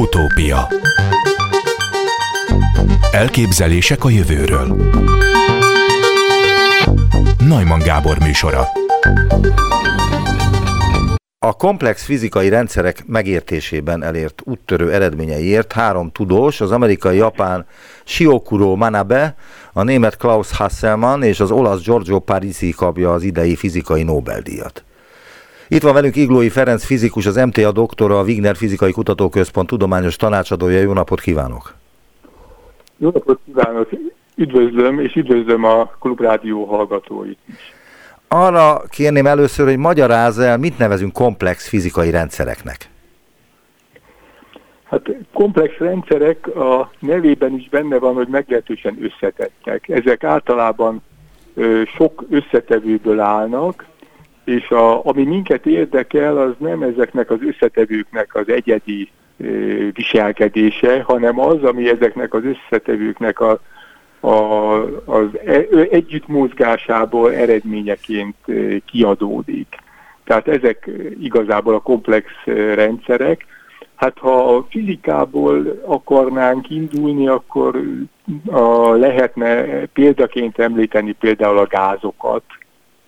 Utópia. Elképzelések a jövőről. Najman Gábor műsora. A komplex fizikai rendszerek megértésében elért úttörő eredményeiért három tudós, az amerikai-japán Shiokuro Manabe, a német Klaus Hasselmann és az olasz Giorgio Parisi kapja az idei fizikai Nobel-díjat. Itt van velünk Iglói Ferenc fizikus, az MTA doktora, a Wigner Fizikai Kutatóközpont tudományos tanácsadója. Jó napot kívánok! Jó napot kívánok! Üdvözlöm, és üdvözlöm a Klubrádió hallgatóit is. Arra kérném először, hogy magyarázz el, mit nevezünk komplex fizikai rendszereknek. Hát komplex rendszerek a nevében is benne van, hogy meglehetősen összetettek. Ezek általában ö, sok összetevőből állnak, és a, ami minket érdekel, az nem ezeknek az összetevőknek az egyedi ö, viselkedése, hanem az, ami ezeknek az összetevőknek a, a, az e, együttmozgásából eredményeként kiadódik. Tehát ezek igazából a komplex rendszerek. Hát ha a fizikából akarnánk indulni, akkor a, lehetne példaként említeni például a gázokat,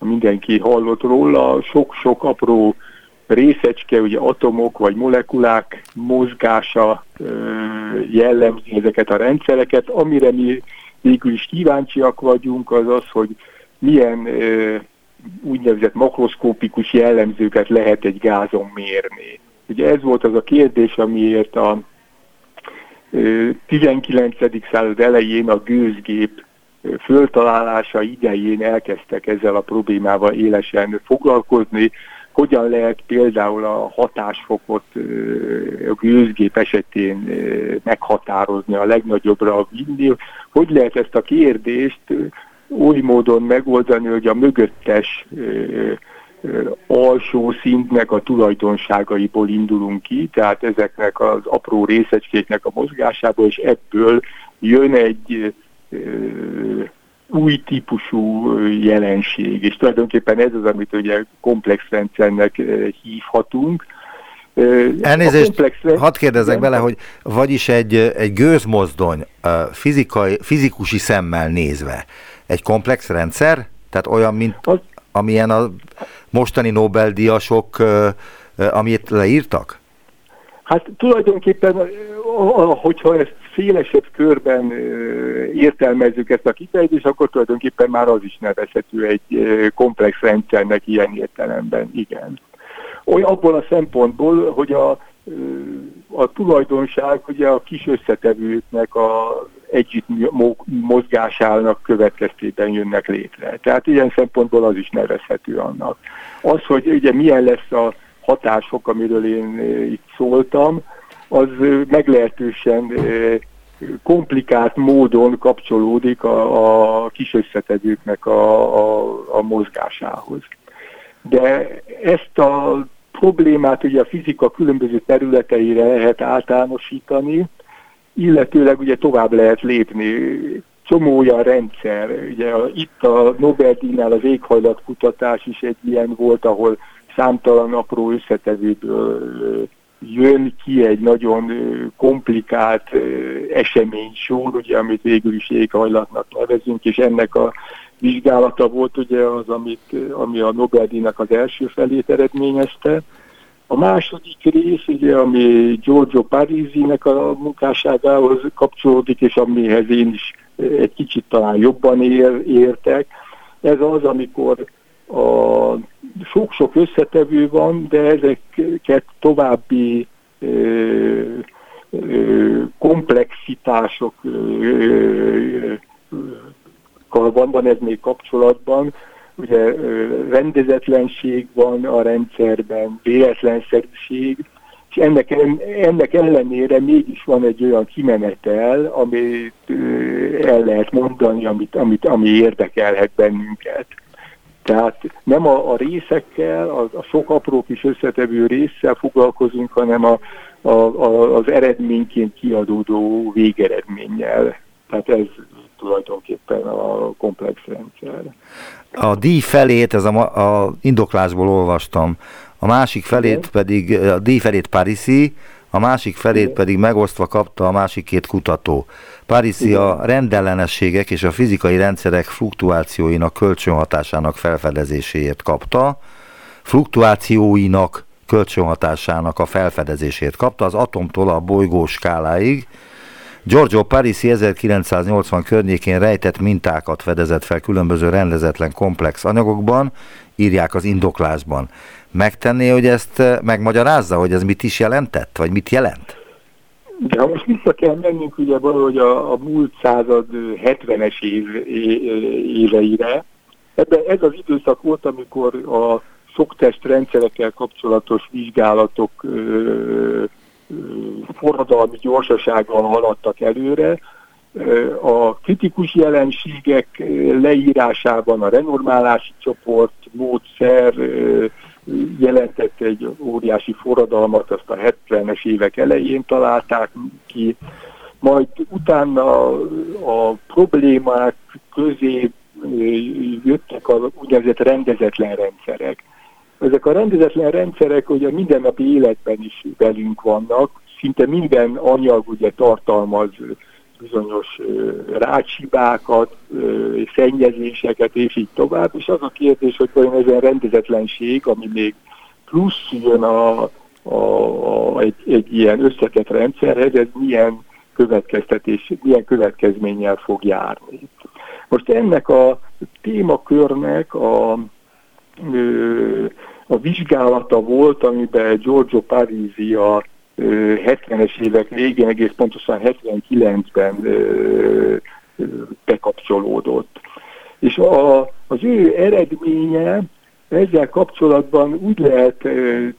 mindenki hallott róla, sok-sok apró részecske, ugye atomok vagy molekulák mozgása jellemzi ezeket a rendszereket, amire mi végül is kíváncsiak vagyunk, az az, hogy milyen úgynevezett makroszkópikus jellemzőket lehet egy gázon mérni. Ugye ez volt az a kérdés, amiért a 19. század elején a gőzgép föltalálása idején elkezdtek ezzel a problémával élesen foglalkozni, hogyan lehet például a hatásfokot a gőzgép esetén meghatározni, a legnagyobbra vinni, hogy lehet ezt a kérdést oly módon megoldani, hogy a mögöttes alsó szintnek a tulajdonságaiból indulunk ki, tehát ezeknek az apró részecskéknek a mozgásából, és ebből jön egy új típusú jelenség, és tulajdonképpen ez az, amit ugye komplex rendszernek hívhatunk. Elnézést, rendszer... hadd kérdezek bele, hogy vagyis egy, egy gőzmozdony fizikai, fizikusi szemmel nézve egy komplex rendszer, tehát olyan, mint az... amilyen a mostani Nobel-díjasok, amit leírtak? Hát tulajdonképpen, hogyha ezt szélesebb körben értelmezzük ezt a kifejezést, akkor tulajdonképpen már az is nevezhető egy komplex rendszernek ilyen értelemben, igen. Olyan abból a szempontból, hogy a, a tulajdonság ugye a kis összetevőknek a együtt mozgásának következtében jönnek létre. Tehát ilyen szempontból az is nevezhető annak. Az, hogy ugye milyen lesz a hatások, amiről én itt szóltam, az meglehetősen komplikált módon kapcsolódik a, a kis összetevőknek a, a, a mozgásához. De ezt a problémát ugye a fizika különböző területeire lehet általánosítani, illetőleg ugye tovább lehet lépni. Csomó olyan rendszer, ugye itt a Nobel-díjnál az éghajlatkutatás is egy ilyen volt, ahol számtalan apró összetevőből jön ki egy nagyon komplikált eseménysor, ugye, amit végül is éghajlatnak nevezünk, és ennek a vizsgálata volt ugye az, amit, ami a Nobel-díjnak az első felét eredményezte. A második rész, ugye, ami Giorgio Parisi-nek a munkásságához kapcsolódik, és amihez én is egy kicsit talán jobban ér, értek, ez az, amikor a sok-sok összetevő van, de ezeket további komplexitások van, van ez még kapcsolatban, ugye rendezetlenség van a rendszerben, véletlenszerűség, és ennek, ennek ellenére mégis van egy olyan kimenetel, amit el lehet mondani, amit, amit, ami érdekelhet bennünket. Tehát nem a, a részekkel, a, a sok apró kis összetevő résszel foglalkozunk, hanem a, a, a, az eredményként kiadódó végeredménnyel. Tehát ez tulajdonképpen a komplex rendszer. A díj felét, ez a, a indoklásból olvastam, a másik felét pedig, a díj felét Parisi, a másik felét pedig megosztva kapta a másik két kutató. Parisi a rendellenességek és a fizikai rendszerek fluktuációinak kölcsönhatásának felfedezéséért kapta, fluktuációinak kölcsönhatásának a felfedezését kapta az atomtól a bolygó skáláig, Giorgio Parisi 1980 környékén rejtett mintákat fedezett fel különböző rendezetlen komplex anyagokban, írják az indoklásban. Megtenné, hogy ezt eh, megmagyarázza, hogy ez mit is jelentett, vagy mit jelent? De ha most vissza kell mennünk ugye valahogy a, a múlt század 70-es év, éveire, ebben ez az időszak volt, amikor a szoktest rendszerekkel kapcsolatos vizsgálatok ö, forradalmi gyorsasággal haladtak előre. A kritikus jelenségek leírásában a renormálási csoport módszer jelentett egy óriási forradalmat, azt a 70-es évek elején találták ki, majd utána a problémák közé jöttek az úgynevezett rendezetlen rendszerek. Ezek a rendezetlen rendszerek ugye mindennapi életben is velünk vannak, szinte minden anyag ugye tartalmaz bizonyos rácsibákat, szennyezéseket, és így tovább, és az a kérdés, hogy vajon ez a rendezetlenség, ami még plusz jön a, a, egy, egy ilyen összetett rendszerhez, ez milyen következtetés, milyen következménnyel fog járni. Most ennek a témakörnek a, a vizsgálata volt, amiben Giorgio Parisi a 70-es évek végén, egész pontosan 79-ben bekapcsolódott. És a, az ő eredménye ezzel kapcsolatban úgy lehet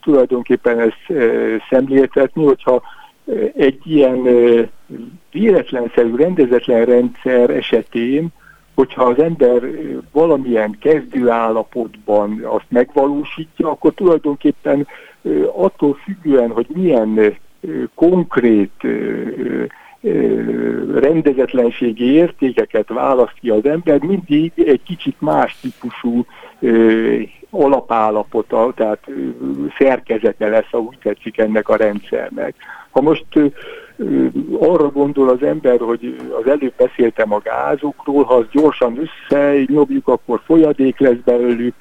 tulajdonképpen ezt szemléltetni, hogyha egy ilyen véletlenszerű, rendezetlen rendszer esetén hogyha az ember valamilyen kezdőállapotban azt megvalósítja, akkor tulajdonképpen attól függően, hogy milyen konkrét rendezetlenségi értékeket választ ki az ember, mindig egy kicsit más típusú alapállapota, tehát szerkezete lesz, ha úgy tetszik ennek a rendszernek. Ha most arra gondol az ember, hogy az előbb beszéltem a gázokról, ha az gyorsan összenyomjuk, akkor folyadék lesz belőlük,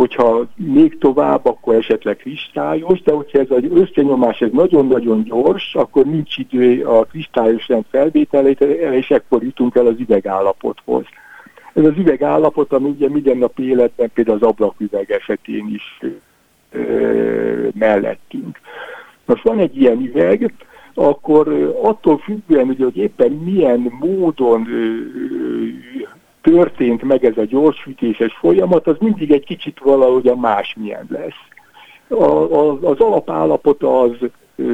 hogyha még tovább, akkor esetleg kristályos, de hogyha ez az összenyomás ez nagyon-nagyon gyors, akkor nincs idő a kristályos rend felvételét, és ekkor jutunk el az üvegállapothoz. Ez az üvegállapot, ami ugye mindennapi életben például az ablaküveg esetén is ö, mellettünk. Most van egy ilyen üveg, akkor attól függően, hogy éppen milyen módon történt meg ez a gyorsütéses folyamat, az mindig egy kicsit valahogy a másmilyen lesz. A, a, az alapállapot az ö,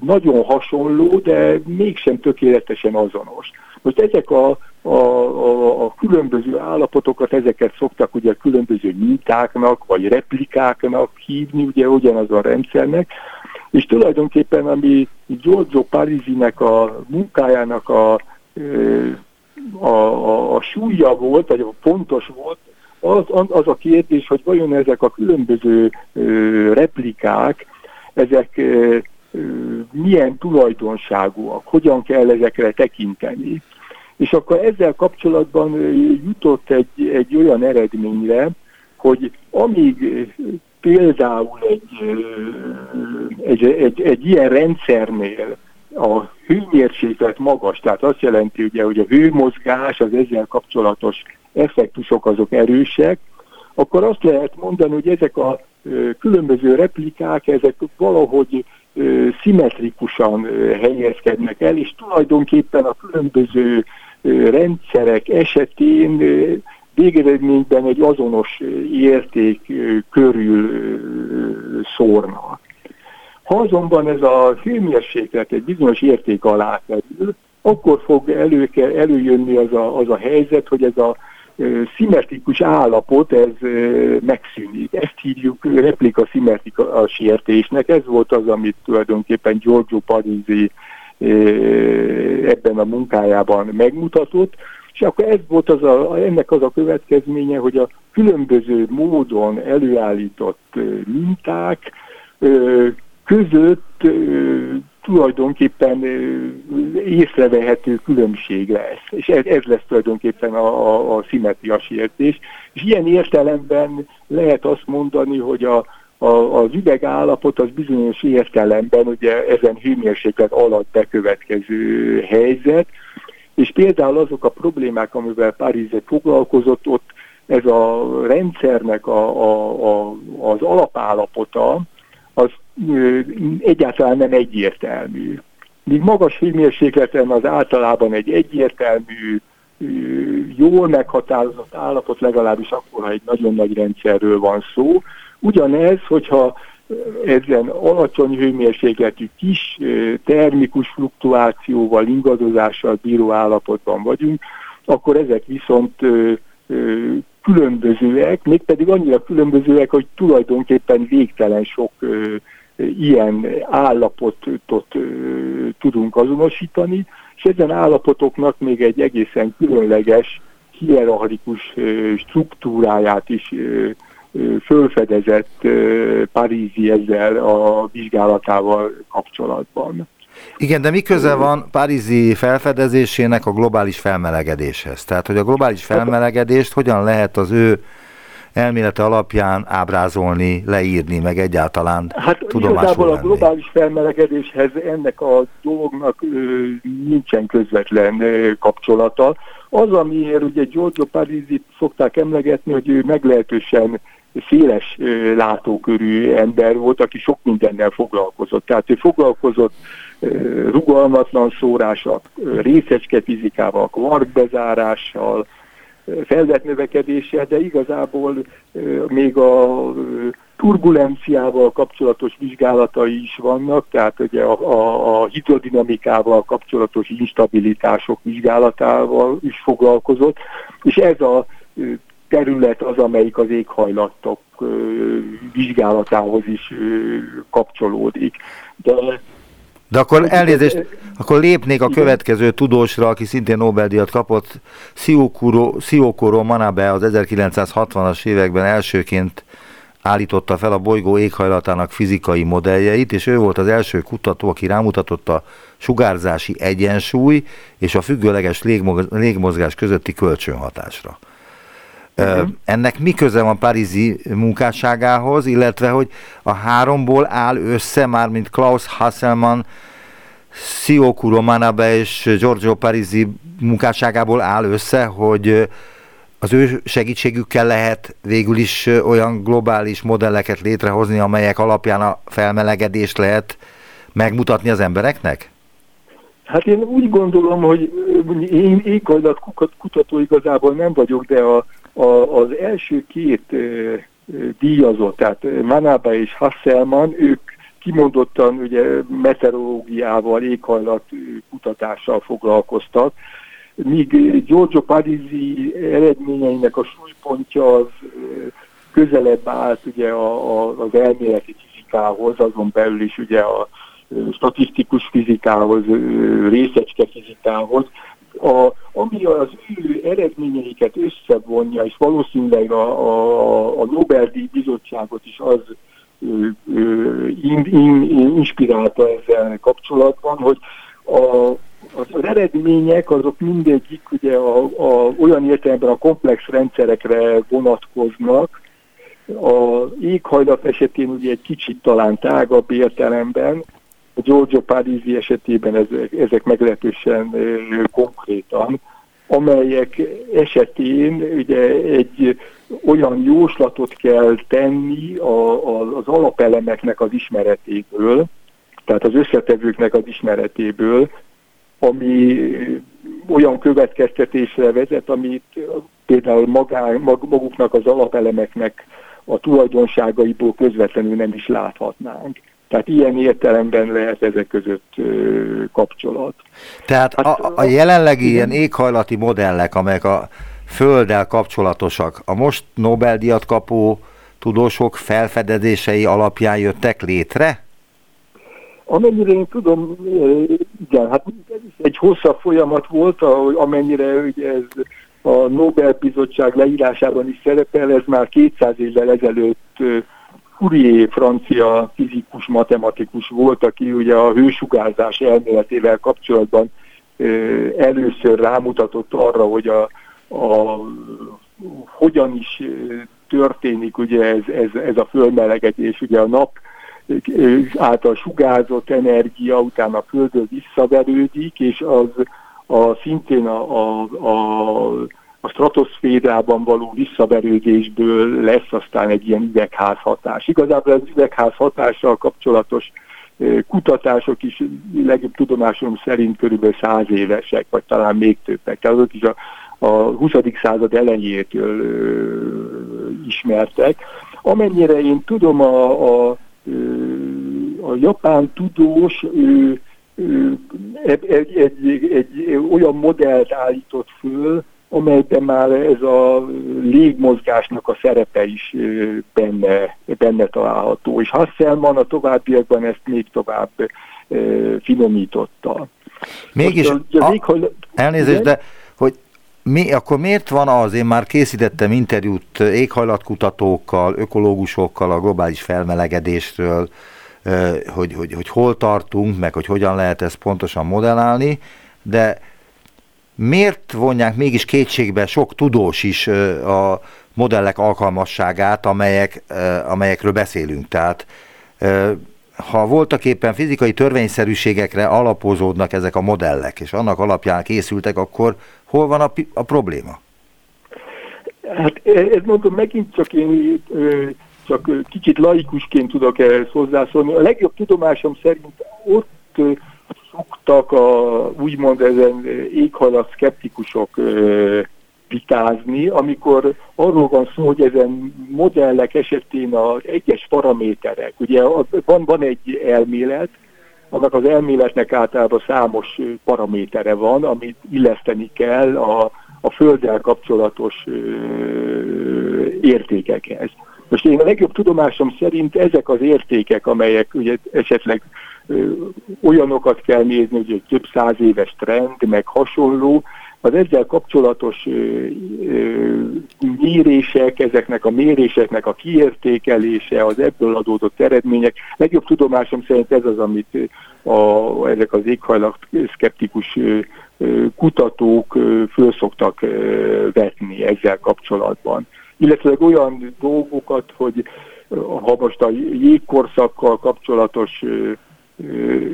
nagyon hasonló, de mégsem tökéletesen azonos. Most ezek a, a, a, a különböző állapotokat, ezeket szoktak ugye különböző mintáknak, vagy replikáknak hívni, ugye a rendszernek, és tulajdonképpen ami Giorgio Parisinek a munkájának a, a, a, a súlya volt, vagy a fontos volt, az, az a kérdés, hogy vajon ezek a különböző replikák, ezek milyen tulajdonságúak, hogyan kell ezekre tekinteni. És akkor ezzel kapcsolatban jutott egy, egy olyan eredményre, hogy amíg például egy, egy, egy, egy ilyen rendszernél a hőmérséklet magas, tehát azt jelenti ugye, hogy a hőmozgás, az ezzel kapcsolatos effektusok azok erősek, akkor azt lehet mondani, hogy ezek a különböző replikák, ezek valahogy szimmetrikusan helyezkednek el, és tulajdonképpen a különböző rendszerek esetén végeredményben egy azonos érték körül szórnak. Ha azonban ez a hőmérséklet egy bizonyos érték alá kerül, akkor fog elő, előjönni az a, az a helyzet, hogy ez a szimmetrikus állapot, ez megszűnik. Ezt hívjuk replika szimmetrika sértésnek. Ez volt az, amit tulajdonképpen Giorgio Parisi ebben a munkájában megmutatott, és akkor ez volt az a, ennek az a következménye, hogy a különböző módon előállított minták között tulajdonképpen észrevehető különbség lesz. És ez, ez lesz tulajdonképpen a, a, a szimetrias értés. És ilyen értelemben lehet azt mondani, hogy a, a, az üvegállapot az bizonyos értelemben ugye ezen hőmérséklet alatt bekövetkező helyzet, és például azok a problémák, amivel Párizet foglalkozott, ott ez a rendszernek a, a, a, az alapállapota, az egyáltalán nem egyértelmű. Míg magas hőmérsékleten az általában egy egyértelmű, jól meghatározott állapot, legalábbis akkor, ha egy nagyon nagy rendszerről van szó. Ugyanez, hogyha ezen alacsony hőmérsékletű kis termikus fluktuációval, ingadozással bíró állapotban vagyunk, akkor ezek viszont különbözőek, mégpedig annyira különbözőek, hogy tulajdonképpen végtelen sok ö, ilyen állapotot ö, tudunk azonosítani, és ezen állapotoknak még egy egészen különleges, hierarchikus ö, struktúráját is ö, fölfedezett Parízi ezzel a vizsgálatával kapcsolatban. Igen, de mi köze van Párizsi felfedezésének a globális felmelegedéshez? Tehát, hogy a globális felmelegedést hogyan lehet az ő elmélete alapján ábrázolni, leírni, meg egyáltalán Hát igazából a globális felmelegedéshez ennek a dolognak ö, nincsen közvetlen ö, kapcsolata. Az, amiért ugye Giorgio Parisi szokták emlegetni, hogy ő meglehetősen széles ö, látókörű ember volt, aki sok mindennel foglalkozott. Tehát ő foglalkozott rugalmatlan szórással, részecske fizikával, kvarkbezárással, felvetnövekedéssel, de igazából még a turbulenciával kapcsolatos vizsgálatai is vannak, tehát ugye a, a, a hidrodinamikával kapcsolatos instabilitások vizsgálatával is foglalkozott, és ez a terület az, amelyik az éghajlatok vizsgálatához is kapcsolódik. De de akkor elnézést, akkor lépnék a következő tudósra, aki szintén Nobel-díjat kapott, Siokuro Manabe az 1960-as években elsőként állította fel a bolygó éghajlatának fizikai modelljeit, és ő volt az első kutató, aki rámutatott a sugárzási egyensúly és a függőleges légmozgás közötti kölcsönhatásra. Uh-huh. Ennek mi köze van Párizsi munkásságához, illetve hogy a háromból áll össze, már mint Klaus Hasselmann, Siokuro Manabe és Giorgio Parisi munkásságából áll össze, hogy az ő segítségükkel lehet végül is olyan globális modelleket létrehozni, amelyek alapján a felmelegedést lehet megmutatni az embereknek? Hát én úgy gondolom, hogy én éghajlat kutató igazából nem vagyok, de a a, az első két díjazott, tehát Manaba és Hasselman, ők kimondottan ugye meteorológiával, éghajlat kutatással foglalkoztak, míg Giorgio Parisi eredményeinek a súlypontja az közelebb állt ugye a, a, az elméleti fizikához, azon belül is ugye a statisztikus fizikához, részecske fizikához, a, ami az ő eredményeiket összevonja, és valószínűleg a, a, a Nobel-díj bizottságot is az ö, ö, in, in, inspirálta ezzel kapcsolatban, hogy a, az, az eredmények azok mindegyik ugye a, a, olyan értelemben a komplex rendszerekre vonatkoznak, a éghajlat esetén ugye egy kicsit talán tágabb értelemben, a Giorgio Parisi esetében ezek, ezek meglehetősen konkrétan, amelyek esetén ugye egy olyan jóslatot kell tenni a, a, az alapelemeknek az ismeretéből, tehát az összetevőknek az ismeretéből, ami olyan következtetésre vezet, amit például magá, maguknak az alapelemeknek a tulajdonságaiból közvetlenül nem is láthatnánk. Tehát ilyen értelemben lehet ezek között kapcsolat. Tehát hát, a, a jelenlegi igen. ilyen éghajlati modellek, amelyek a Földdel kapcsolatosak, a most Nobel-díjat kapó tudósok felfedezései alapján jöttek létre? Amennyire én tudom, igen, hát ez is egy hosszabb folyamat volt, amennyire ugye ez a Nobel-bizottság leírásában is szerepel, ez már 200 évvel ezelőtt Fourier francia fizikus, matematikus volt, aki ugye a hősugárzás elméletével kapcsolatban először rámutatott arra, hogy a, a hogyan is történik ugye ez, ez, ez a fölmelegetés, ugye a nap által sugárzott energia utána a földön visszaverődik, és az a, szintén a, a, a, a stratoszférában való visszaverődésből lesz aztán egy ilyen üvegházhatás. Igazából az üvegházhatással kapcsolatos kutatások is legjobb tudomásom szerint körülbelül száz évesek, vagy talán még többek. Tehát azok is a, a 20. század elejétől ö, ismertek. Amennyire én tudom, a, a, a japán tudós ő, egy, egy, egy, egy olyan modellt állított föl, amelyben már ez a légmozgásnak a szerepe is benne, benne található. És Hasselmann a továbbiakban ezt még tovább finomította. Mégis, Most, a, a, elnézést, de hogy mi, akkor miért van az, én már készítettem interjút éghajlatkutatókkal, ökológusokkal a globális felmelegedésről, hogy, hogy, hogy hol tartunk, meg hogy hogyan lehet ezt pontosan modellálni, de miért vonják mégis kétségbe sok tudós is a modellek alkalmasságát, amelyek, amelyekről beszélünk? Tehát ha voltak éppen fizikai törvényszerűségekre alapozódnak ezek a modellek, és annak alapján készültek, akkor hol van a, a probléma? Hát ez mondom, megint csak én csak kicsit laikusként tudok ehhez hozzászólni. A legjobb tudomásom szerint ott szoktak a, úgymond ezen éghajlat szkeptikusok vitázni, amikor arról van szó, hogy ezen modellek esetén az egyes paraméterek, ugye van, van egy elmélet, annak az elméletnek általában számos paramétere van, amit illeszteni kell a, a Földdel kapcsolatos ö, értékekhez. Most én a legjobb tudomásom szerint ezek az értékek, amelyek ugye esetleg olyanokat kell nézni, hogy egy több száz éves trend, meg hasonló, az ezzel kapcsolatos mérések, ezeknek a méréseknek a kiértékelése, az ebből adódott eredmények, legjobb tudomásom szerint ez az, amit a, ezek az éghajlat szkeptikus kutatók föl szoktak vetni ezzel kapcsolatban. Illetve olyan dolgokat, hogy ha most a jégkorszakkal kapcsolatos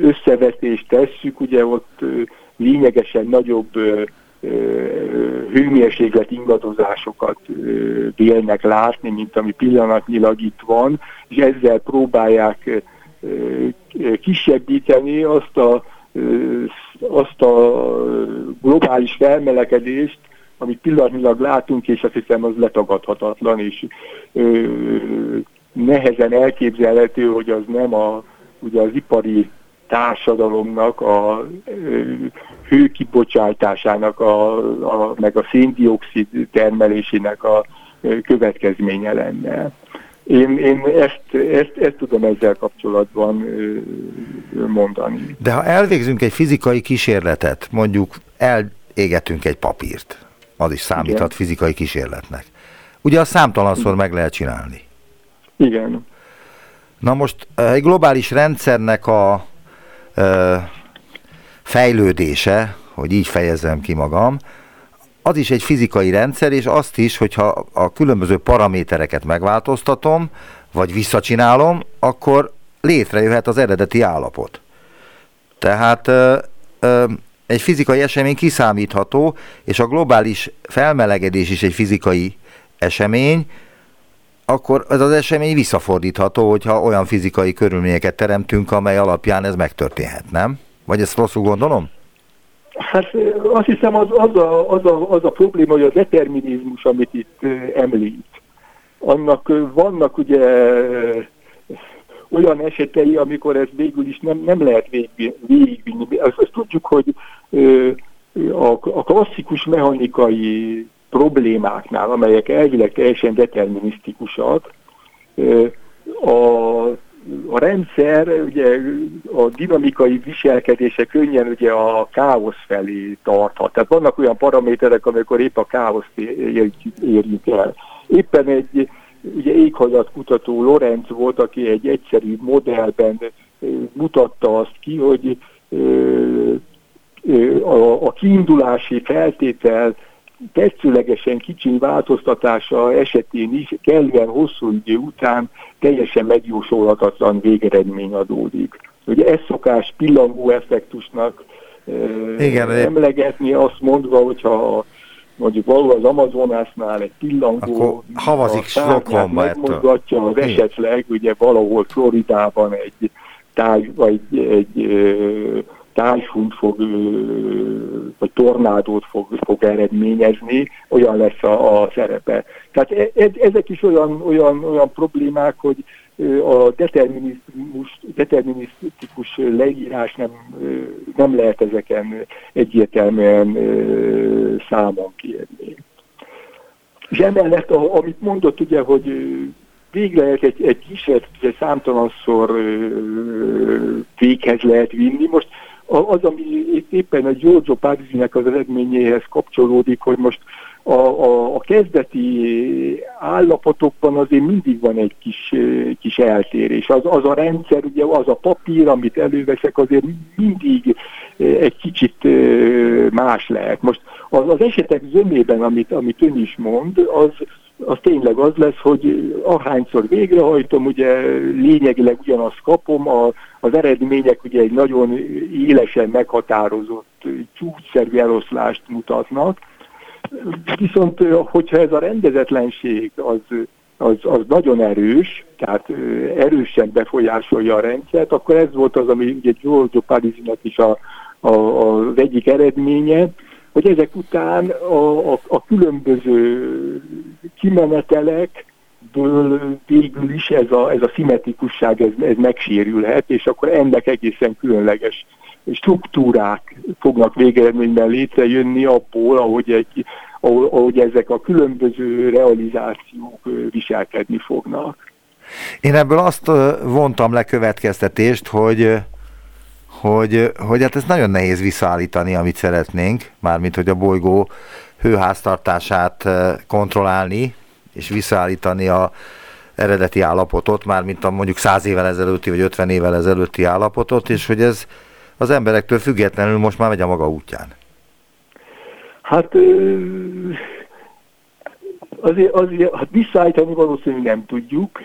összevetést tesszük, ugye ott lényegesen nagyobb hőmérséklet ingadozásokat vélnek látni, mint ami pillanatnyilag itt van, és ezzel próbálják kisebbíteni azt a, azt a globális felmelegedést, amit pillanatnyilag látunk, és azt hiszem az letagadhatatlan, és nehezen elképzelhető, hogy az nem a, ugye az ipari társadalomnak a hőkibocsátásának, a, a, meg a széndiokszid termelésének a következménye lenne. Én, én ezt, ezt, ezt tudom ezzel kapcsolatban mondani. De ha elvégzünk egy fizikai kísérletet, mondjuk elégetünk egy papírt, az is számíthat Igen. fizikai kísérletnek. Ugye a számtalanszor meg lehet csinálni. Igen. Na most egy globális rendszernek a ö, fejlődése, hogy így fejezem ki magam, az is egy fizikai rendszer, és azt is, hogyha a különböző paramétereket megváltoztatom, vagy visszacsinálom, akkor létrejöhet az eredeti állapot. Tehát ö, ö, egy fizikai esemény kiszámítható, és a globális felmelegedés is egy fizikai esemény, akkor ez az esemény visszafordítható, hogyha olyan fizikai körülményeket teremtünk, amely alapján ez megtörténhet, nem? Vagy ezt rosszul gondolom? Hát azt hiszem az, az, a, az, a, az a probléma, hogy a determinizmus, amit itt említ, annak vannak ugye olyan esetei, amikor ez végül is nem, nem lehet végigvinni. Azt, azt tudjuk, hogy a, a klasszikus mechanikai problémáknál, amelyek elvileg teljesen determinisztikusak, a, a rendszer, ugye a dinamikai viselkedése könnyen ugye a káosz felé tarthat. Tehát vannak olyan paraméterek, amikor épp a káoszt érjük el. Éppen egy ugye éghajlatkutató Lorenz volt, aki egy egyszerű modellben mutatta azt ki, hogy a, a kiindulási feltétel tetszőlegesen kicsi változtatása esetén is kellően hosszú idő után teljesen megjósolhatatlan végeredmény adódik. Ugye ez szokás pillangó effektusnak Igen, emlegetni, azt mondva, hogyha mondjuk valahol az Amazonásnál egy pillangó havazik van megmozgatja, az esetleg ugye valahol Floridában egy táj, vagy egy, egy tájfúnt fog, vagy tornádót fog, fog eredményezni, olyan lesz a, a szerepe. Tehát e, e, ezek is olyan, olyan, olyan problémák, hogy a determinizmus, determinisztikus leírás nem, nem lehet ezeken egyértelműen számon kérni. És emellett, amit mondott ugye, hogy végre egy, egy kísérletet számtalanszor véghez lehet vinni. Most az, ami éppen a Giorgio Parisinek az eredményéhez kapcsolódik, hogy most a, a, a kezdeti állapotokban azért mindig van egy kis, kis eltérés. Az, az a rendszer, ugye az a papír, amit előveszek, azért mindig egy kicsit más lehet. Most az, az esetek zömében, amit, amit ön is mond, az, az tényleg az lesz, hogy ahányszor végrehajtom, ugye lényegileg ugyanazt kapom, a, az eredmények ugye egy nagyon élesen meghatározott csúcsszerű eloszlást mutatnak, viszont hogyha ez a rendezetlenség az, az, az nagyon erős, tehát erősen befolyásolja a rendszert, akkor ez volt az, ami ugye Giorgio Parisinak is a, a, az egyik eredménye, hogy ezek után a, a, a különböző kimenetelekből végül is ez a, ez a szimmetrikusság ez, ez megsérülhet, és akkor ennek egészen különleges struktúrák fognak végeredményben létrejönni abból, ahogy, egy, ahogy ezek a különböző realizációk viselkedni fognak. Én ebből azt vontam le következtetést, hogy hogy, hogy hát ez nagyon nehéz visszaállítani, amit szeretnénk, mármint hogy a bolygó hőháztartását kontrollálni, és visszaállítani a eredeti állapotot, mármint a mondjuk 100 évvel ezelőtti, vagy 50 évvel ezelőtti állapotot, és hogy ez az emberektől függetlenül most már megy a maga útján. Hát azért, azért hát visszaállítani valószínűleg nem tudjuk,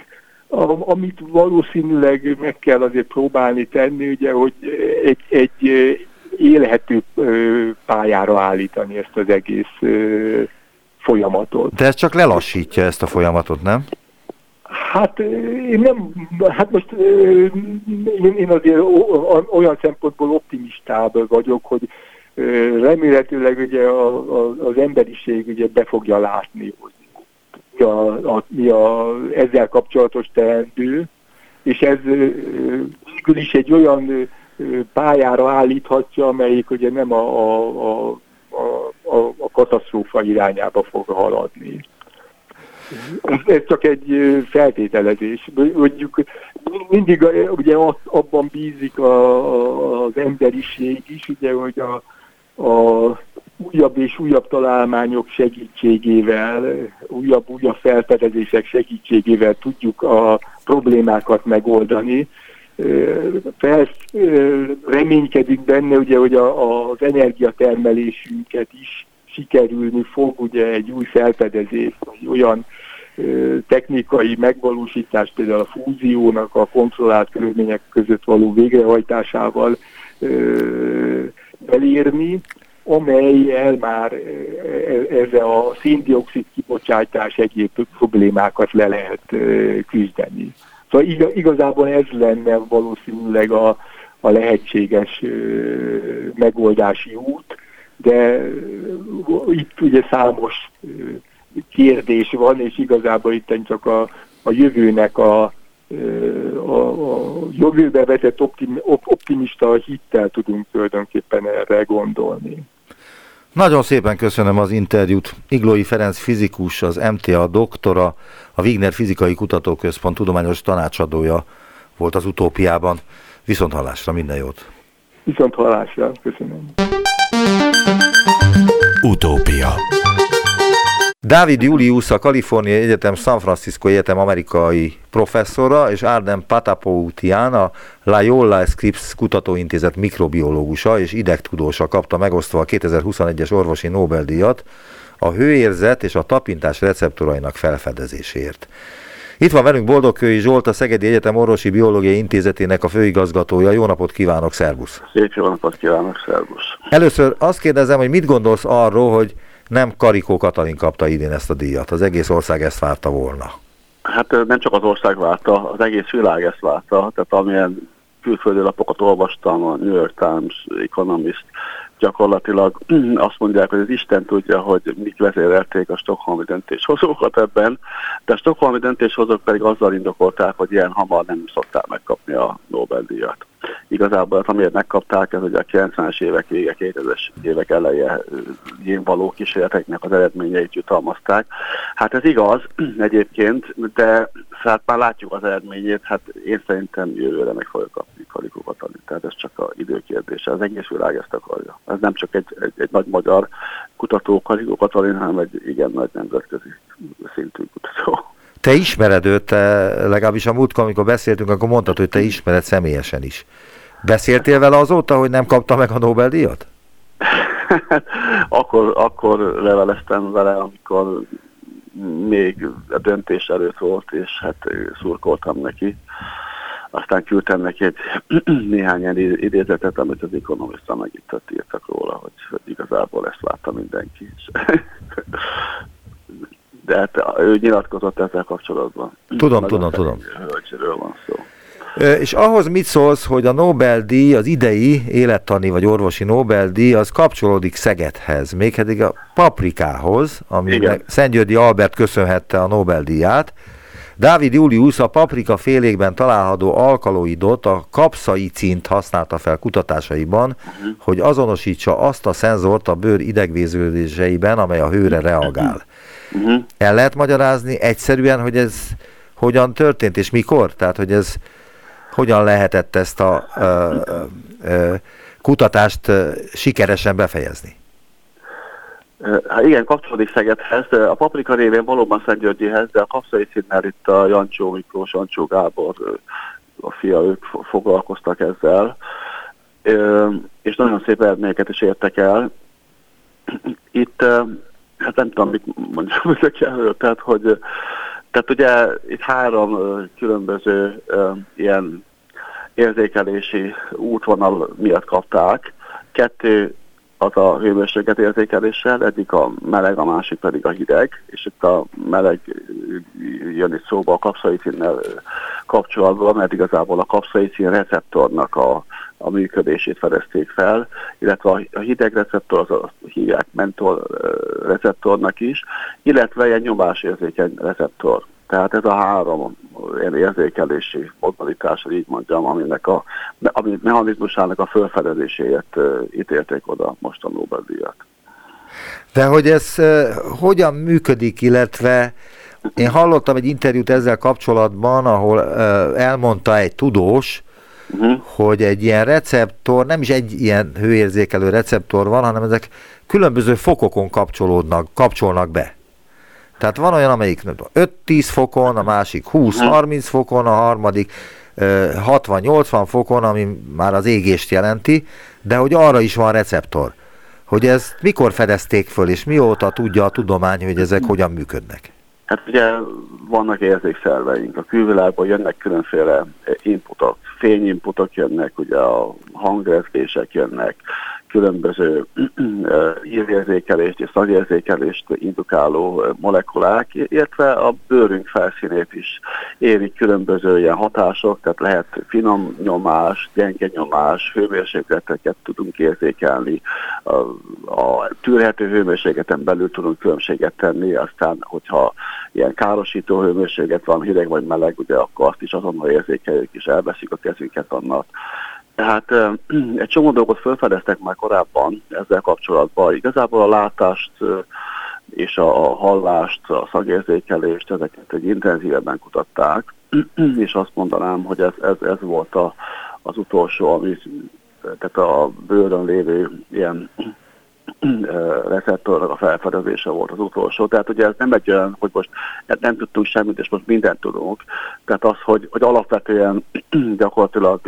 amit valószínűleg meg kell azért próbálni tenni, ugye, hogy egy, egy élhető pályára állítani ezt az egész folyamatot. De ez csak lelassítja ezt a folyamatot, nem? Hát én nem, hát most én, én azért olyan szempontból optimistább vagyok, hogy remélhetőleg ugye az emberiség ugye be fogja látni, hogy mi a, a, mi a ezzel kapcsolatos teendő, és ez végül is egy olyan pályára állíthatja, amelyik ugye nem a, a, a, a, a katasztrófa irányába fog haladni. Ez csak egy feltételezés. Mondjuk mindig ugye abban bízik a, az emberiség is, ugye, hogy a, a újabb és újabb találmányok segítségével, újabb-újabb felfedezések segítségével tudjuk a problémákat megoldani. Fel, reménykedik benne, ugye, hogy a, az energiatermelésünket is sikerülni fog, ugye egy új felfedezés, vagy olyan technikai megvalósítás, például a fúziónak a kontrollált körülmények között való végrehajtásával elérni, amelyel már e, ez a széndiokszid kibocsátás egyéb problémákat le lehet küzdeni. Szóval igazából ez lenne valószínűleg a, a lehetséges megoldási út, de itt ugye számos kérdés van, és igazából itt csak a, a jövőnek a, a, a jövőbe vetett optimista hittel tudunk tulajdonképpen erre gondolni. Nagyon szépen köszönöm az interjút. Iglói Ferenc fizikus, az MTA doktora, a Wigner Fizikai Kutatóközpont tudományos tanácsadója volt az utópiában. Viszont hallásra, minden jót! Viszont hallásra, köszönöm. Utópia David Julius, a Kalifornia Egyetem San Francisco Egyetem amerikai professzora, és Arden Patapoutian, a Loyola Scripps Kutatóintézet mikrobiológusa és idegtudósa kapta megosztva a 2021-es orvosi Nobel-díjat a hőérzet és a tapintás receptorainak felfedezéséért. Itt van velünk Boldogkői Zsolt, a Szegedi Egyetem Orvosi Biológiai Intézetének a főigazgatója. Jó napot kívánok, szervusz! Szép jó napot kívánok, szervusz! Először azt kérdezem, hogy mit gondolsz arról, hogy nem Karikó Katalin kapta idén ezt a díjat, az egész ország ezt várta volna. Hát nem csak az ország várta, az egész világ ezt várta, tehát amilyen külföldi lapokat olvastam, a New York Times, Economist, gyakorlatilag azt mondják, hogy az Isten tudja, hogy mik vezérelték a stokholmi döntéshozókat ebben, de a stokholmi döntéshozók pedig azzal indokolták, hogy ilyen hamar nem szokták megkapni a Nobel-díjat. Igazából, hát, amiért megkapták, ez ugye a 90-es évek vége, 2000-es évek eleje való kísérleteknek az eredményeit jutalmazták. Hát ez igaz egyébként, de hát már látjuk az eredményét, hát én szerintem jövőre meg fogja kapni Kalikó Katalin. Tehát ez csak az időkérdése, az egész világ ezt akarja. Ez nem csak egy, egy, egy nagy magyar kutató Kalikó Katalin, hanem egy igen nagy nemzetközi szintű kutató. Te ismered őt, te, legalábbis a múltkor, amikor beszéltünk, akkor mondtad, hogy te ismered személyesen is. Beszéltél vele azóta, hogy nem kapta meg a Nobel-díjat? akkor, akkor leveleztem vele, amikor még a döntés előtt volt, és hát szurkoltam neki. Aztán küldtem neki egy néhány idézetet, amit az ekonomista meg itt írtak róla, hogy, hogy igazából ezt látta mindenki. De hát ő nyilatkozott ezzel kapcsolatban. Tudom, Nagyon tudom, tudom. Hölgyről van szó. És ahhoz mit szólsz, hogy a Nobel-díj, az idei élettani vagy orvosi Nobel-díj, az kapcsolódik Szegedhez, mégpedig a paprikához, ami Szentgyörgyi Albert köszönhette a Nobel-díját. Dávid Julius a paprika félékben található alkaloidot, a kapszaicint használta fel kutatásaiban, uh-huh. hogy azonosítsa azt a szenzort a bőr idegvéződéseiben, amely a hőre reagál. Uh-huh. El lehet magyarázni egyszerűen, hogy ez hogyan történt, és mikor? Tehát, hogy ez hogyan lehetett ezt a ö, ö, kutatást sikeresen befejezni? Hát igen, kapcsolódik Szegedhez, a paprika révén valóban Szentgyörgyihez, de a kapszaicinnel itt a Jancsó Miklós, Jancsó Gábor, a fia, ők foglalkoztak ezzel, és nagyon szép eredményeket is értek el. Itt, hát nem tudom, mit mondjam ezek elől, tehát, hogy tehát ugye itt három különböző ilyen érzékelési útvonal miatt kapták. Kettő az a hőmérséklet érzékeléssel, egyik a meleg, a másik pedig a hideg, és itt a meleg jön itt szóba a kapszaicinnel kapcsolatban, mert igazából a kapszaicin receptornak a, a működését fedezték fel, illetve a, a hideg receptor, az a hívják mentol receptornak is, illetve egy nyomásérzékeny receptor. Tehát ez a három ilyen érzékelési modalitás, így mondjam, aminek a, ami mechanizmusának a felfedezéséért ítélték oda most a Nobel-díjat. De hogy ez uh, hogyan működik, illetve én hallottam egy interjút ezzel kapcsolatban, ahol elmondta egy tudós, uh-huh. hogy egy ilyen receptor, nem is egy ilyen hőérzékelő receptor van, hanem ezek különböző fokokon kapcsolódnak, kapcsolnak be. Tehát van olyan, amelyik 5-10 fokon, a másik 20-30 fokon, a harmadik 60-80 fokon, ami már az égést jelenti, de hogy arra is van receptor. Hogy ezt mikor fedezték föl, és mióta tudja a tudomány, hogy ezek hogyan működnek? Hát ugye vannak érzékszerveink, a külvilágból jönnek különféle inputok, fényinputok jönnek, ugye a hangrezgések jönnek, különböző írérzékelést és szagérzékelést indukáló molekulák, illetve a bőrünk felszínét is érik különböző ilyen hatások, tehát lehet finom nyomás, gyenge nyomás, hőmérsékleteket tudunk érzékelni, a, a tűrhető hőmérsékleten belül tudunk különbséget tenni, aztán hogyha ilyen károsító hőmérséklet van, hideg vagy meleg, ugye akkor azt is azonnal érzékeljük, és elveszik a kezünket annak. Tehát egy csomó dolgot felfedeztek már korábban ezzel kapcsolatban. Igazából a látást és a hallást, a szagérzékelést, ezeket egy intenzívebben kutatták, és azt mondanám, hogy ez, ez, ez volt a, az utolsó, ami tehát a bőrön lévő ilyen receptornak a felfedezése volt az utolsó. Tehát ugye ez nem egy olyan, hogy most nem tudtunk semmit, és most mindent tudunk. Tehát az, hogy, hogy alapvetően gyakorlatilag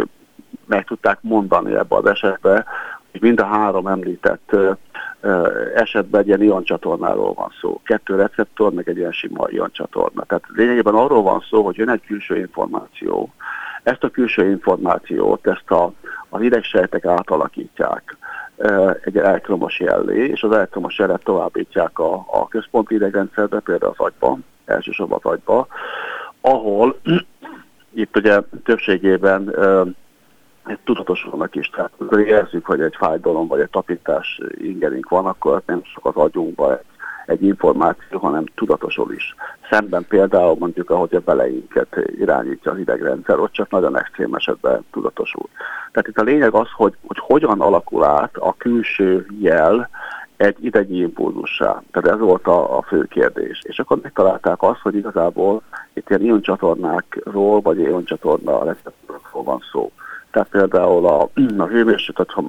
meg tudták mondani ebbe az esetbe, hogy mind a három említett esetben egy ilyen ioncsatornáról van szó. Kettő receptor, meg egy ilyen sima ioncsatorna. Tehát lényegében arról van szó, hogy jön egy külső információ. Ezt a külső információt, ezt a, az idegsejtek átalakítják egy elektromos jellé, és az elektromos jelet továbbítják a, a központi idegrendszerbe, például az agyba, elsősorban az agyba, ahol itt ugye többségében tudatosulnak is. Tehát amikor érezzük, hogy egy fájdalom vagy egy tapintás ingerünk van, akkor nem csak az agyunkban egy, egy információ, hanem tudatosul is. Szemben például mondjuk, ahogy a beleinket irányítja az idegrendszer, ott csak nagyon extrém esetben tudatosul. Tehát itt a lényeg az, hogy, hogy hogyan alakul át a külső jel egy idegi impulzussá. Tehát ez volt a, a fő kérdés. És akkor megtalálták azt, hogy igazából itt ilyen ioncsatornákról, vagy ioncsatorna receptorokról van szó. Tehát például a, a hőmérséklet, ha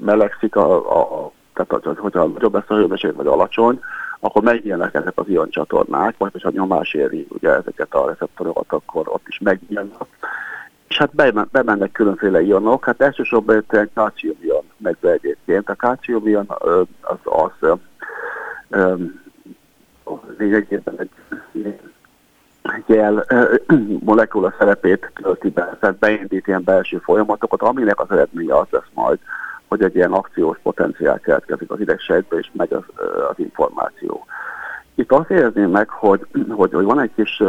melegszik, a, a, tehát hogyha nagyobb lesz a hőmérséklet, vagy alacsony, akkor megjelennek ezek az ioncsatornák, vagy hogyha nyomás éri ugye ezeket a receptorokat, akkor ott is megjelennek. És hát bemennek különféle ionok, hát elsősorban egy kalciumion megy be egyébként. A kalciumion az, az lényegében egy jel molekula szerepét tölti be, tehát beindít ilyen belső folyamatokat, aminek az eredménye az lesz majd, hogy egy ilyen akciós potenciál keletkezik az idegsejtbe, és megy az, az információ. Itt azt érezném meg, hogy, hogy, hogy van egy kis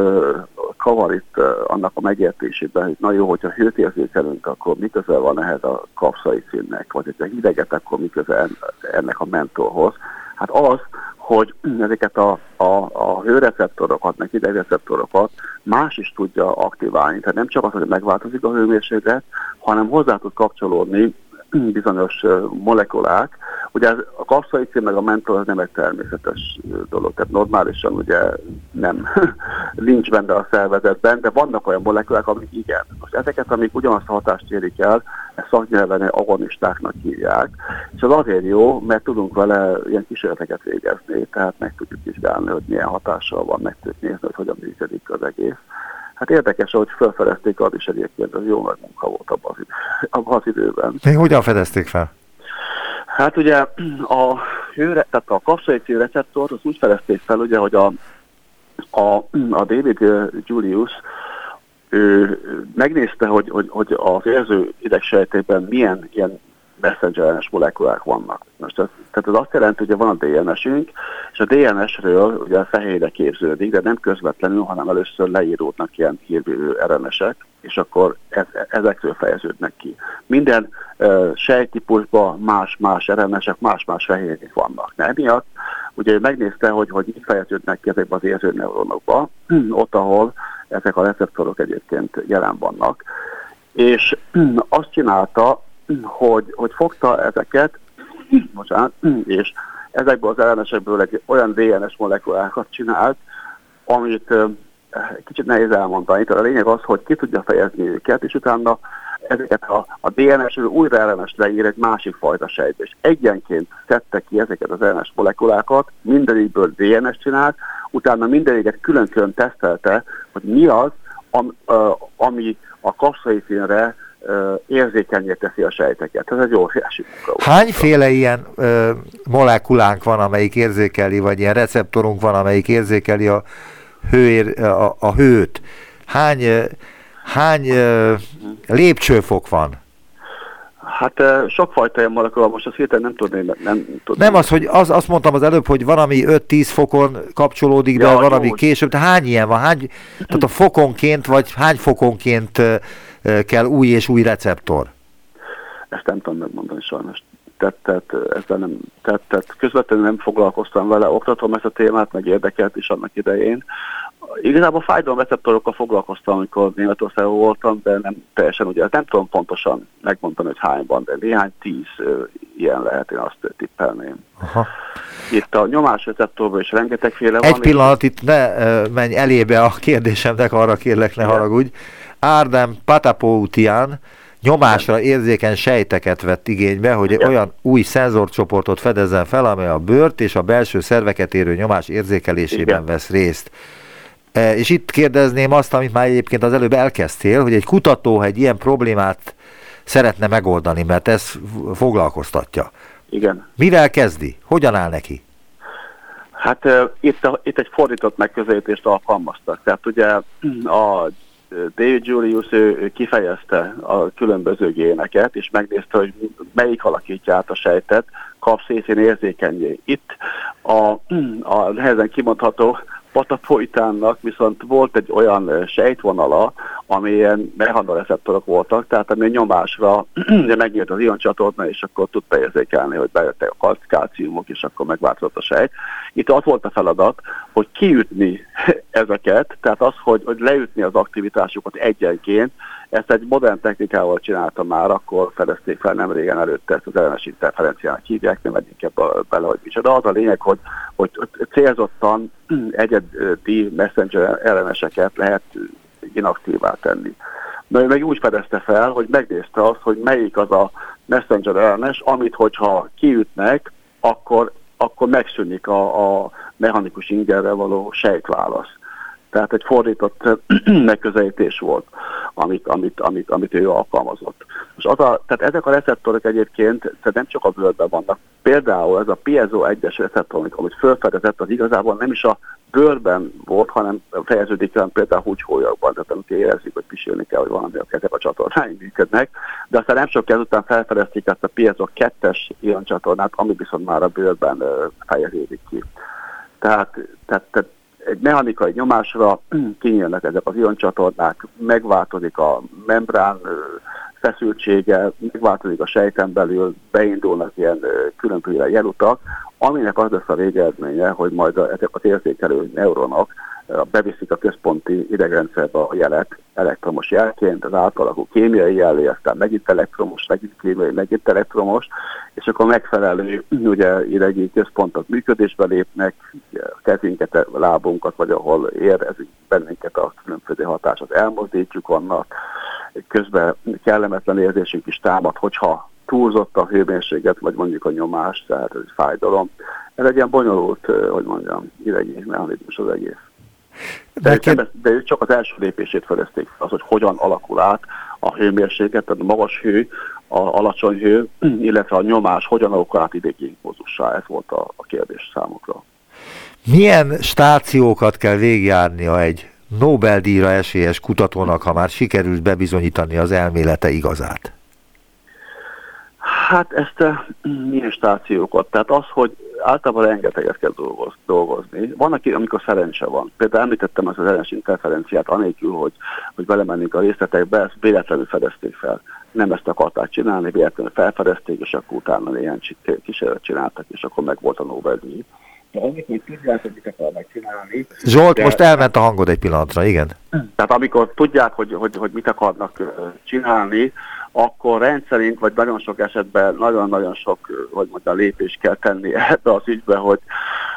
kavar itt annak a megértésében, hogy na jó, hogyha hőt érzékelünk, akkor mi közel van ehhez a kapszai színnek, vagy hogyha hideget, akkor mi közel ennek a mentorhoz. Hát az, hogy ezeket a, a, a hőreceptorokat, meg idegreceptorokat más is tudja aktiválni. Tehát nem csak az, hogy megváltozik a hőmérséklet, hanem hozzá tud kapcsolódni bizonyos molekulák. Ugye a kapszaicin meg a mentol az nem egy természetes dolog, tehát normálisan ugye nem nincs benne a szervezetben, de vannak olyan molekulák, amik igen. Most ezeket, amik ugyanazt a hatást érik el, ezt szaknyelven agonistáknak hívják, és az azért jó, mert tudunk vele ilyen kísérleteket végezni, tehát meg tudjuk vizsgálni, hogy milyen hatással van, meg tudjuk nézni, hogy hogyan működik az egész. Hát érdekes, hogy felfedezték az is egyébként, az jó nagy munka volt abban az, idő, abban az időben. Mi hogyan fedezték fel? Hát ugye a hőre, tehát a kapszaicin receptor, az úgy fedezték fel, ugye, hogy a, a, a David Julius ő megnézte, hogy, hogy, hogy az érző idegsejtében milyen ilyen messenger molekulák vannak. Most ez, tehát ez azt jelenti, hogy van a DNS-ünk, és a DNS-ről ugye a fehérre képződik, de nem közvetlenül, hanem először leíródnak ilyen hírvívő RNS-ek, és akkor ez, ezekről fejeződnek ki. Minden uh, sejtípusban más-más RNS-ek, más-más fehérjék vannak. De emiatt ugye megnézte, hogy, hogy így fejeződnek ki ezekben az érzőneuronokba, ott, ahol ezek a receptorok egyébként jelen vannak. És azt csinálta, hogy, hogy fogta ezeket, bocsánat, és ezekből az ellenesekből egy olyan DNS molekulákat csinált, amit kicsit nehéz elmondani. Tehát a lényeg az, hogy ki tudja fejezni őket, és utána ezeket a, a DNS-ről újra ellenes leír egy másik fajta sejtbe, és egyenként szedte ki ezeket az ellenes molekulákat, mindegyikből DNS csinált, utána mindegyiket külön-külön tesztelte, hogy mi az, am, ami a kapszaitinre érzékenyé teszi a sejteket. Ez egy óriási munka. Hányféle ilyen ö, molekulánk van, amelyik érzékeli, vagy ilyen receptorunk van, amelyik érzékeli a, hőér, a, a hőt? Hány, hány ö, lépcsőfok van? Hát sokfajta ilyen molekula, most azt hirtelen nem tudném. Nem, tudném. nem az, hogy az, azt mondtam az előbb, hogy van, ami 5-10 fokon kapcsolódik be, ja, van, ami később. Tehát hány ilyen van? Hány, tehát a fokonként, vagy hány fokonként kell új és új receptor? Ezt nem tudom megmondani sajnos. Tehát, tehát, ezzel nem, tehát, tehát közvetlenül nem foglalkoztam vele, oktatom ezt a témát, meg érdekelt is annak idején. Igazából fájdalomreceptorokkal foglalkoztam, amikor Németországban voltam, de nem teljesen ugye, nem tudom pontosan megmondani, hogy hányban, de néhány tíz uh, ilyen lehet, én azt tippelném. Aha. Itt a nyomásreceptorban is rengetegféle van. Egy pillanat, és... itt ne uh, menj elébe a kérdésemnek, arra kérlek, ne haragudj. Árdem Patapoutian nyomásra érzékeny sejteket vett igénybe, hogy Igen. olyan új szenzorcsoportot fedezzen fel, amely a bőrt és a belső szerveket érő nyomás érzékelésében Igen. vesz részt. E, És itt kérdezném azt, amit már egyébként az előbb elkezdtél, hogy egy kutató, egy ilyen problémát szeretne megoldani, mert ez foglalkoztatja. Igen. Mivel kezdi? Hogyan áll neki? Hát uh, itt, a, itt egy fordított megközelítést alkalmaztak. Tehát ugye a David Julius ő, ő kifejezte a különböző géneket, és megnézte, hogy melyik alakítja át a sejtet, kap szészén érzékenyé. Itt a, a nehezen kimondható patapoitánnak viszont volt egy olyan sejtvonala, amilyen mechanoreceptorok voltak, tehát ami nyomásra ugye megnyílt az ioncsatorna, és akkor tudta érzékelni, hogy bejöttek a kalc- kalciumok, és akkor megváltozott a sejt. Itt az volt a feladat, hogy kiütni ezeket, tehát az, hogy, hogy leütni az aktivitásukat egyenként, ezt egy modern technikával csinálta már, akkor fedezték fel nem régen előtte, ezt az ellenes interferenciának hívják, nem megyünk ebbe bele, hogy micsoda. Az a lényeg, hogy, hogy célzottan egyedi messenger elleneseket lehet inaktívá tenni. Na ő meg úgy fedezte fel, hogy megnézte azt, hogy melyik az a messenger ellenes, amit hogyha kiütnek, akkor, akkor megszűnik a, a mechanikus ingerre való sejtválasz. Tehát egy fordított megközelítés volt, amit, amit, amit, amit ő alkalmazott. És az a, tehát ezek a receptorok egyébként tehát nem csak a bőrben vannak. Például ez a piezo 1-es receptor, amit, amit felfedezett, az igazából nem is a bőrben volt, hanem fejeződik el például húgyhólyagban, tehát amikor érezzük, hogy pisilni kell, hogy valami a ezek a csatornáink működnek. De aztán nem sok ezután felfedezték ezt a piezo 2-es ilyen csatornát, ami viszont már a bőrben fejeződik ki. Tehát, tehát, tehát egy mechanikai nyomásra kinyílnak ezek az ioncsatornák, megváltozik a membrán feszültsége, megváltozik a sejten belül, beindulnak ilyen különböző jelutak, aminek az lesz a végeredménye, hogy majd ezek az érzékelő neuronok ö, beviszik a központi idegrendszerbe a jelet elektromos jelként, az átalakú kémiai jellé, aztán megint elektromos, megint kémiai, megint elektromos, és akkor megfelelő ugye, idegi központok működésbe lépnek, kezünket, lábunkat, vagy ahol érezik bennünket a különböző hatásot elmozdítjuk annak, közben kellemetlen érzésünk is támad, hogyha túlzott a hőmérséklet, vagy mondjuk a nyomás, tehát ez egy fájdalom. Ez egy ilyen bonyolult, hogy mondjam, idegi mechanizmus az egész. De, De ők de ők csak az első lépését fedezték fel, az, hogy hogyan alakul át a hőmérséklet, tehát a magas hő, a alacsony hő, illetve a nyomás hogyan alakul át idegi impulzussá. Ez volt a, a kérdés számukra. Milyen stációkat kell végigjárnia egy Nobel-díjra esélyes kutatónak, ha már sikerült bebizonyítani az elmélete igazát? Hát ezt eh, milyen stációkat? Tehát az, hogy általában rengeteget kell dolgoz, dolgozni. Van, aki, amikor szerencse van. Például említettem ezt az ellenes interferenciát, anélkül, hogy, hogy belemennénk a részletekbe, ezt véletlenül fedezték fel. Nem ezt akarták csinálni, véletlenül felfedezték, és akkor utána néhány csi- kísérlet csináltak, és akkor meg volt a Nobel-díj. Tudják, hogy mit akarnak csinálni. Zsolt, De- most elment a hangod egy pillanatra, igen? Tehát amikor tudják, hogy, hogy, hogy mit akarnak ö, csinálni, akkor rendszerint, vagy nagyon sok esetben nagyon-nagyon sok, hogy mondjam, lépést kell tenni ebbe az ügybe, hogy,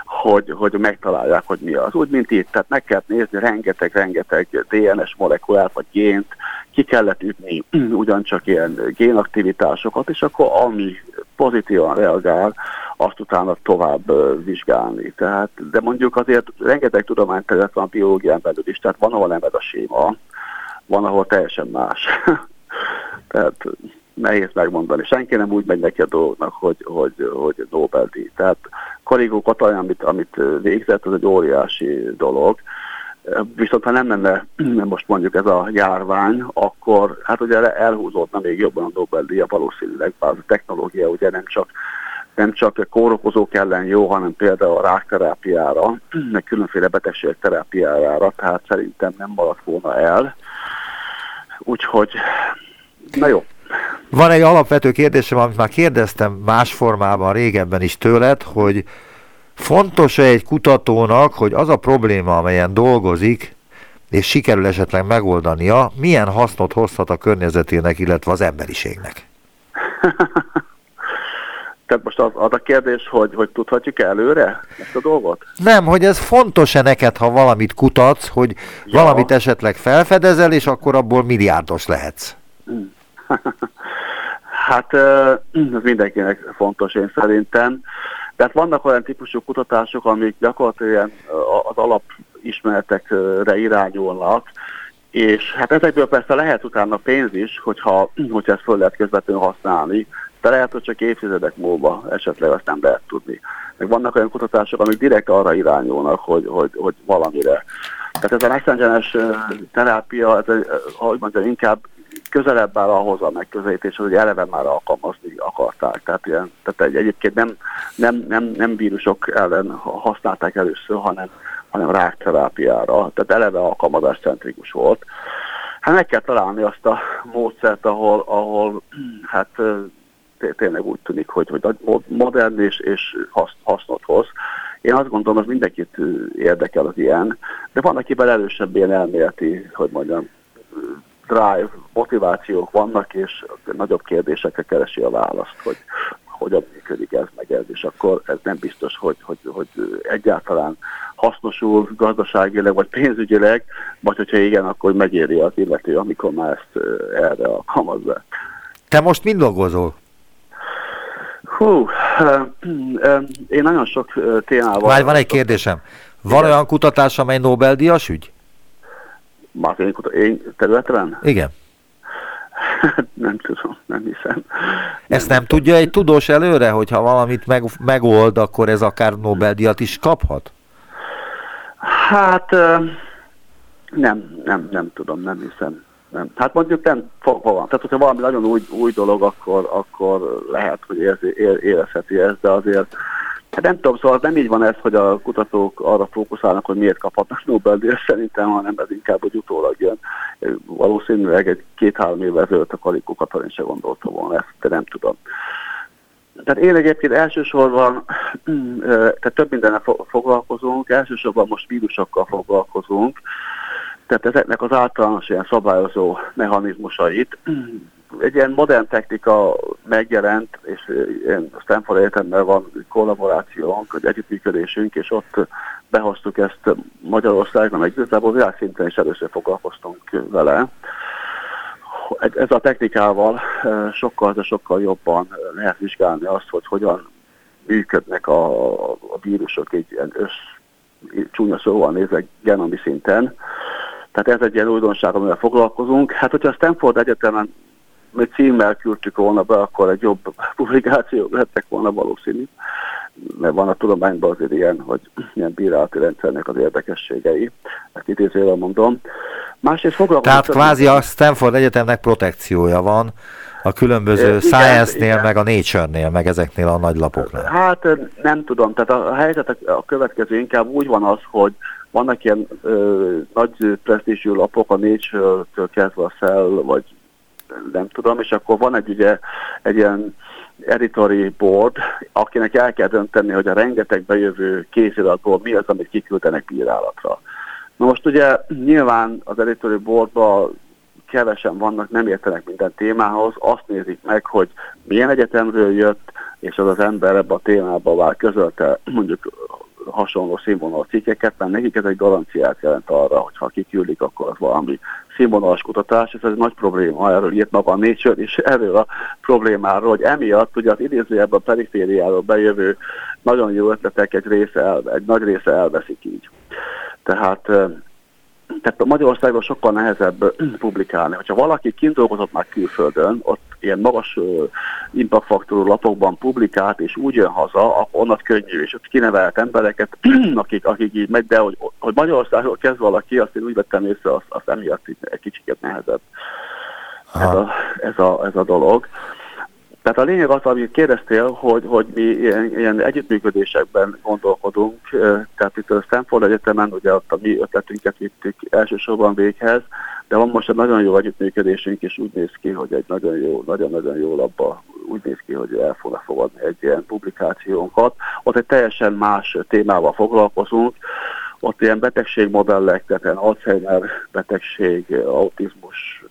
hogy, hogy megtalálják, hogy mi az. Úgy, mint itt, tehát meg kell nézni rengeteg-rengeteg DNS molekulát, vagy gént, ki kellett ütni ugyancsak ilyen génaktivitásokat, és akkor ami pozitívan reagál, azt utána tovább vizsgálni. Tehát, de mondjuk azért rengeteg tudományterület van a biológián belül is, tehát van, ahol nem ez a séma, van, ahol teljesen más. tehát nehéz megmondani. Senki nem úgy megy neki a dolognak, hogy, hogy, hogy Nobel-díj. Tehát Karigó Katalin, amit, amit végzett, az egy óriási dolog. Viszont ha nem lenne most mondjuk ez a járvány, akkor hát ugye elhúzódna még jobban a Nobel-díja valószínűleg, bár a technológia ugye nem csak nem csak kórokozók ellen jó, hanem például a rákterápiára, meg különféle betegség terápiájára, tehát szerintem nem maradt volna el. Úgyhogy, na jó, Van egy alapvető kérdésem, amit már kérdeztem más formában régebben is tőled, hogy fontos-e egy kutatónak, hogy az a probléma, amelyen dolgozik, és sikerül esetleg megoldania, milyen hasznot hozhat a környezetének, illetve az emberiségnek? Tehát most az, az a kérdés, hogy, hogy tudhatjuk előre ezt a dolgot? Nem, hogy ez fontos-e neked, ha valamit kutatsz, hogy Ja. valamit esetleg felfedezel, és akkor abból milliárdos lehetsz. hát ez mindenkinek fontos én szerintem. Tehát vannak olyan típusú kutatások, amik gyakorlatilag az alapismeretekre irányulnak, és hát ezekből persze lehet utána pénz is, hogyha, hogyha ezt föl lehet közvetlenül használni, de lehet, hogy csak évtizedek múlva esetleg azt nem lehet tudni. Meg vannak olyan kutatások, amik direkt arra irányulnak, hogy, hogy, hogy valamire. Tehát ez a messengeres terápia, ez, ahogy mondjam, inkább közelebb áll ahhoz a megközelítéshez, hogy eleve már alkalmazni akarták. Tehát, ilyen, tehát egy, egyébként nem, nem, nem, nem vírusok ellen használták először, hanem, hanem rákterápiára. Tehát eleve alkalmazáscentrikus volt. Hát meg kell találni azt a módszert, ahol, ahol hát tényleg úgy tűnik, hogy, hogy modern és, és hasznot hoz. Én azt gondolom, hogy mindenkit érdekel az ilyen, de van, akiben erősebb ilyen elméleti, hogy mondjam, drive, motivációk vannak, és nagyobb kérdésekre keresi a választ, hogy hogyan működik ez meg ez, és akkor ez nem biztos, hogy, hogy, hogy egyáltalán hasznosul gazdaságileg vagy pénzügyileg, vagy hogyha igen, akkor megéri az illető, amikor már ezt erre alkalmazza. Te most mind dolgozol? Hú, én nagyon sok témával... Várj, van egy kérdésem. Van Igen. olyan kutatás, amely Nobel-díjas ügy? Marketing én területen? Igen. nem tudom, nem hiszem. Ezt nem, nem tudja egy tudós előre, hogyha valamit meg, megold, akkor ez akár Nobel-díjat is kaphat? Hát nem, nem, nem tudom, nem hiszem. Nem. Hát mondjuk nem fogva van. Tehát, hogyha valami nagyon új, új dolog, akkor, akkor lehet, hogy érzi, érezheti ezt, de azért Hát nem tudom, szóval nem így van ez, hogy a kutatók arra fókuszálnak, hogy miért kaphatnak Nobel-díjat szerintem, hanem ez inkább, hogy utólag jön. Valószínűleg egy két-három évvel ezelőtt a Kalikó Katalin se gondolta volna ezt, de nem tudom. Tehát én egyébként elsősorban, tehát több mindennel foglalkozunk, elsősorban most vírusokkal foglalkozunk, tehát ezeknek az általános ilyen szabályozó mechanizmusait. Egy ilyen modern technika megjelent, és ilyen Stanford Egyetemmel van kollaborációnk, egy együttműködésünk, és ott behoztuk ezt Magyarországon, meg igazából világszinten is először foglalkoztunk vele. Ez a technikával sokkal, de sokkal jobban lehet vizsgálni azt, hogy hogyan működnek a, a vírusok egy ilyen össz, csúnya szóval nézve genomi szinten, tehát ez egy ilyen újdonság, amivel foglalkozunk. Hát, hogyha a Stanford Egyetemen egy címmel küldtük volna be, akkor egy jobb publikációk lettek volna valószínű. Mert van a tudományban azért ilyen, hogy ilyen bírálati rendszernek az érdekességei. Ezt idézővel mondom. Másrészt foglalkozunk... Tehát kvázi a Stanford Egyetemnek protekciója van a különböző Science-nél, meg a Nature-nél, meg ezeknél a nagy lapoknál. Hát nem tudom, tehát a helyzet a következő inkább úgy van az, hogy vannak ilyen ö, nagy presztízsű lapok, a Nature-től kezdve a Cell, vagy nem tudom, és akkor van egy ugye egy ilyen editori board, akinek el kell dönteni, hogy a rengeteg bejövő kéziratból mi az, amit kiküldenek bírálatra. Na most ugye nyilván az editori boardban kevesen vannak, nem értenek minden témához, azt nézik meg, hogy milyen egyetemről jött, és az az ember ebbe a témába vár közölte mondjuk hasonló színvonalú cikkeket, mert nekik ez egy garanciát jelent arra, hogy ha kiküldik, akkor az valami színvonalas kutatás, ez egy nagy probléma, erről írt maga a Nature, és erről a problémáról, hogy emiatt ugye az idézőjebben a perifériáról bejövő nagyon jó ötletek egy, része el, egy nagy része elveszik így. Tehát tehát Magyarországon sokkal nehezebb publikálni. Hogyha valaki kint dolgozott már külföldön, ott ilyen magas impactfaktorú lapokban publikált, és úgy jön haza, akkor onnan könnyű, és ott kinevelt embereket, akik, akik így megy, de hogy, hogy Magyarországon kezd valaki, azt én úgy vettem észre, az, az emiatt egy kicsit nehezebb ez a, ez, a, ez a dolog. Tehát a lényeg az, amit kérdeztél, hogy, hogy mi ilyen, ilyen együttműködésekben gondolkodunk, tehát itt a Stanford Egyetemen ugye ott a mi ötletünket vittük elsősorban véghez, de van most egy nagyon jó együttműködésünk, és úgy néz ki, hogy egy nagyon jó, nagyon-nagyon jó labba úgy néz ki, hogy el fognak fogadni egy ilyen publikációnkat. Ott egy teljesen más témával foglalkozunk, ott ilyen betegségmodellek, tehát ilyen Alzheimer betegség, autizmus,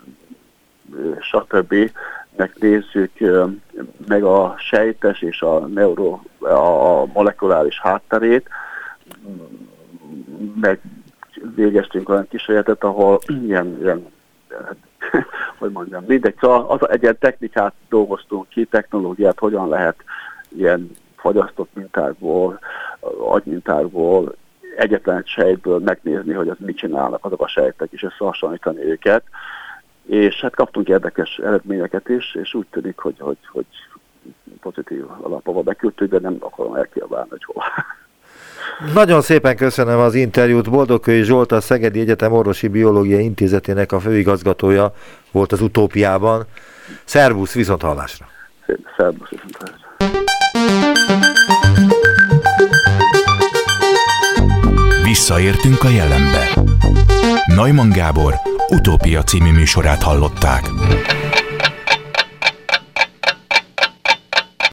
stb. Megnézzük meg a sejtes és a neuro, a molekuláris hátterét, meg végeztünk olyan kísérletet, ahol ilyen, ilyen hogy mondjam, mindegy, szóval az egy ilyen technikát dolgoztunk ki, technológiát, hogyan lehet ilyen fagyasztott mintákból, agymintákból, egyetlen sejtből megnézni, hogy az mit csinálnak azok a sejtek, és összehasonlítani őket. És hát kaptunk érdekes eredményeket is, és úgy tűnik, hogy, hogy, hogy pozitív alapova beküldtük, de nem akarom elkiabálni, hogy hol. Nagyon szépen köszönöm az interjút. Boldogkői Zsolt, a Szegedi Egyetem Orvosi Biológia Intézetének a főigazgatója volt az utópiában. Szervusz, viszont hallásra! Szervusz, viszont hallásra! Visszaértünk a jelenbe. Neumann Gábor utópia című műsorát hallották.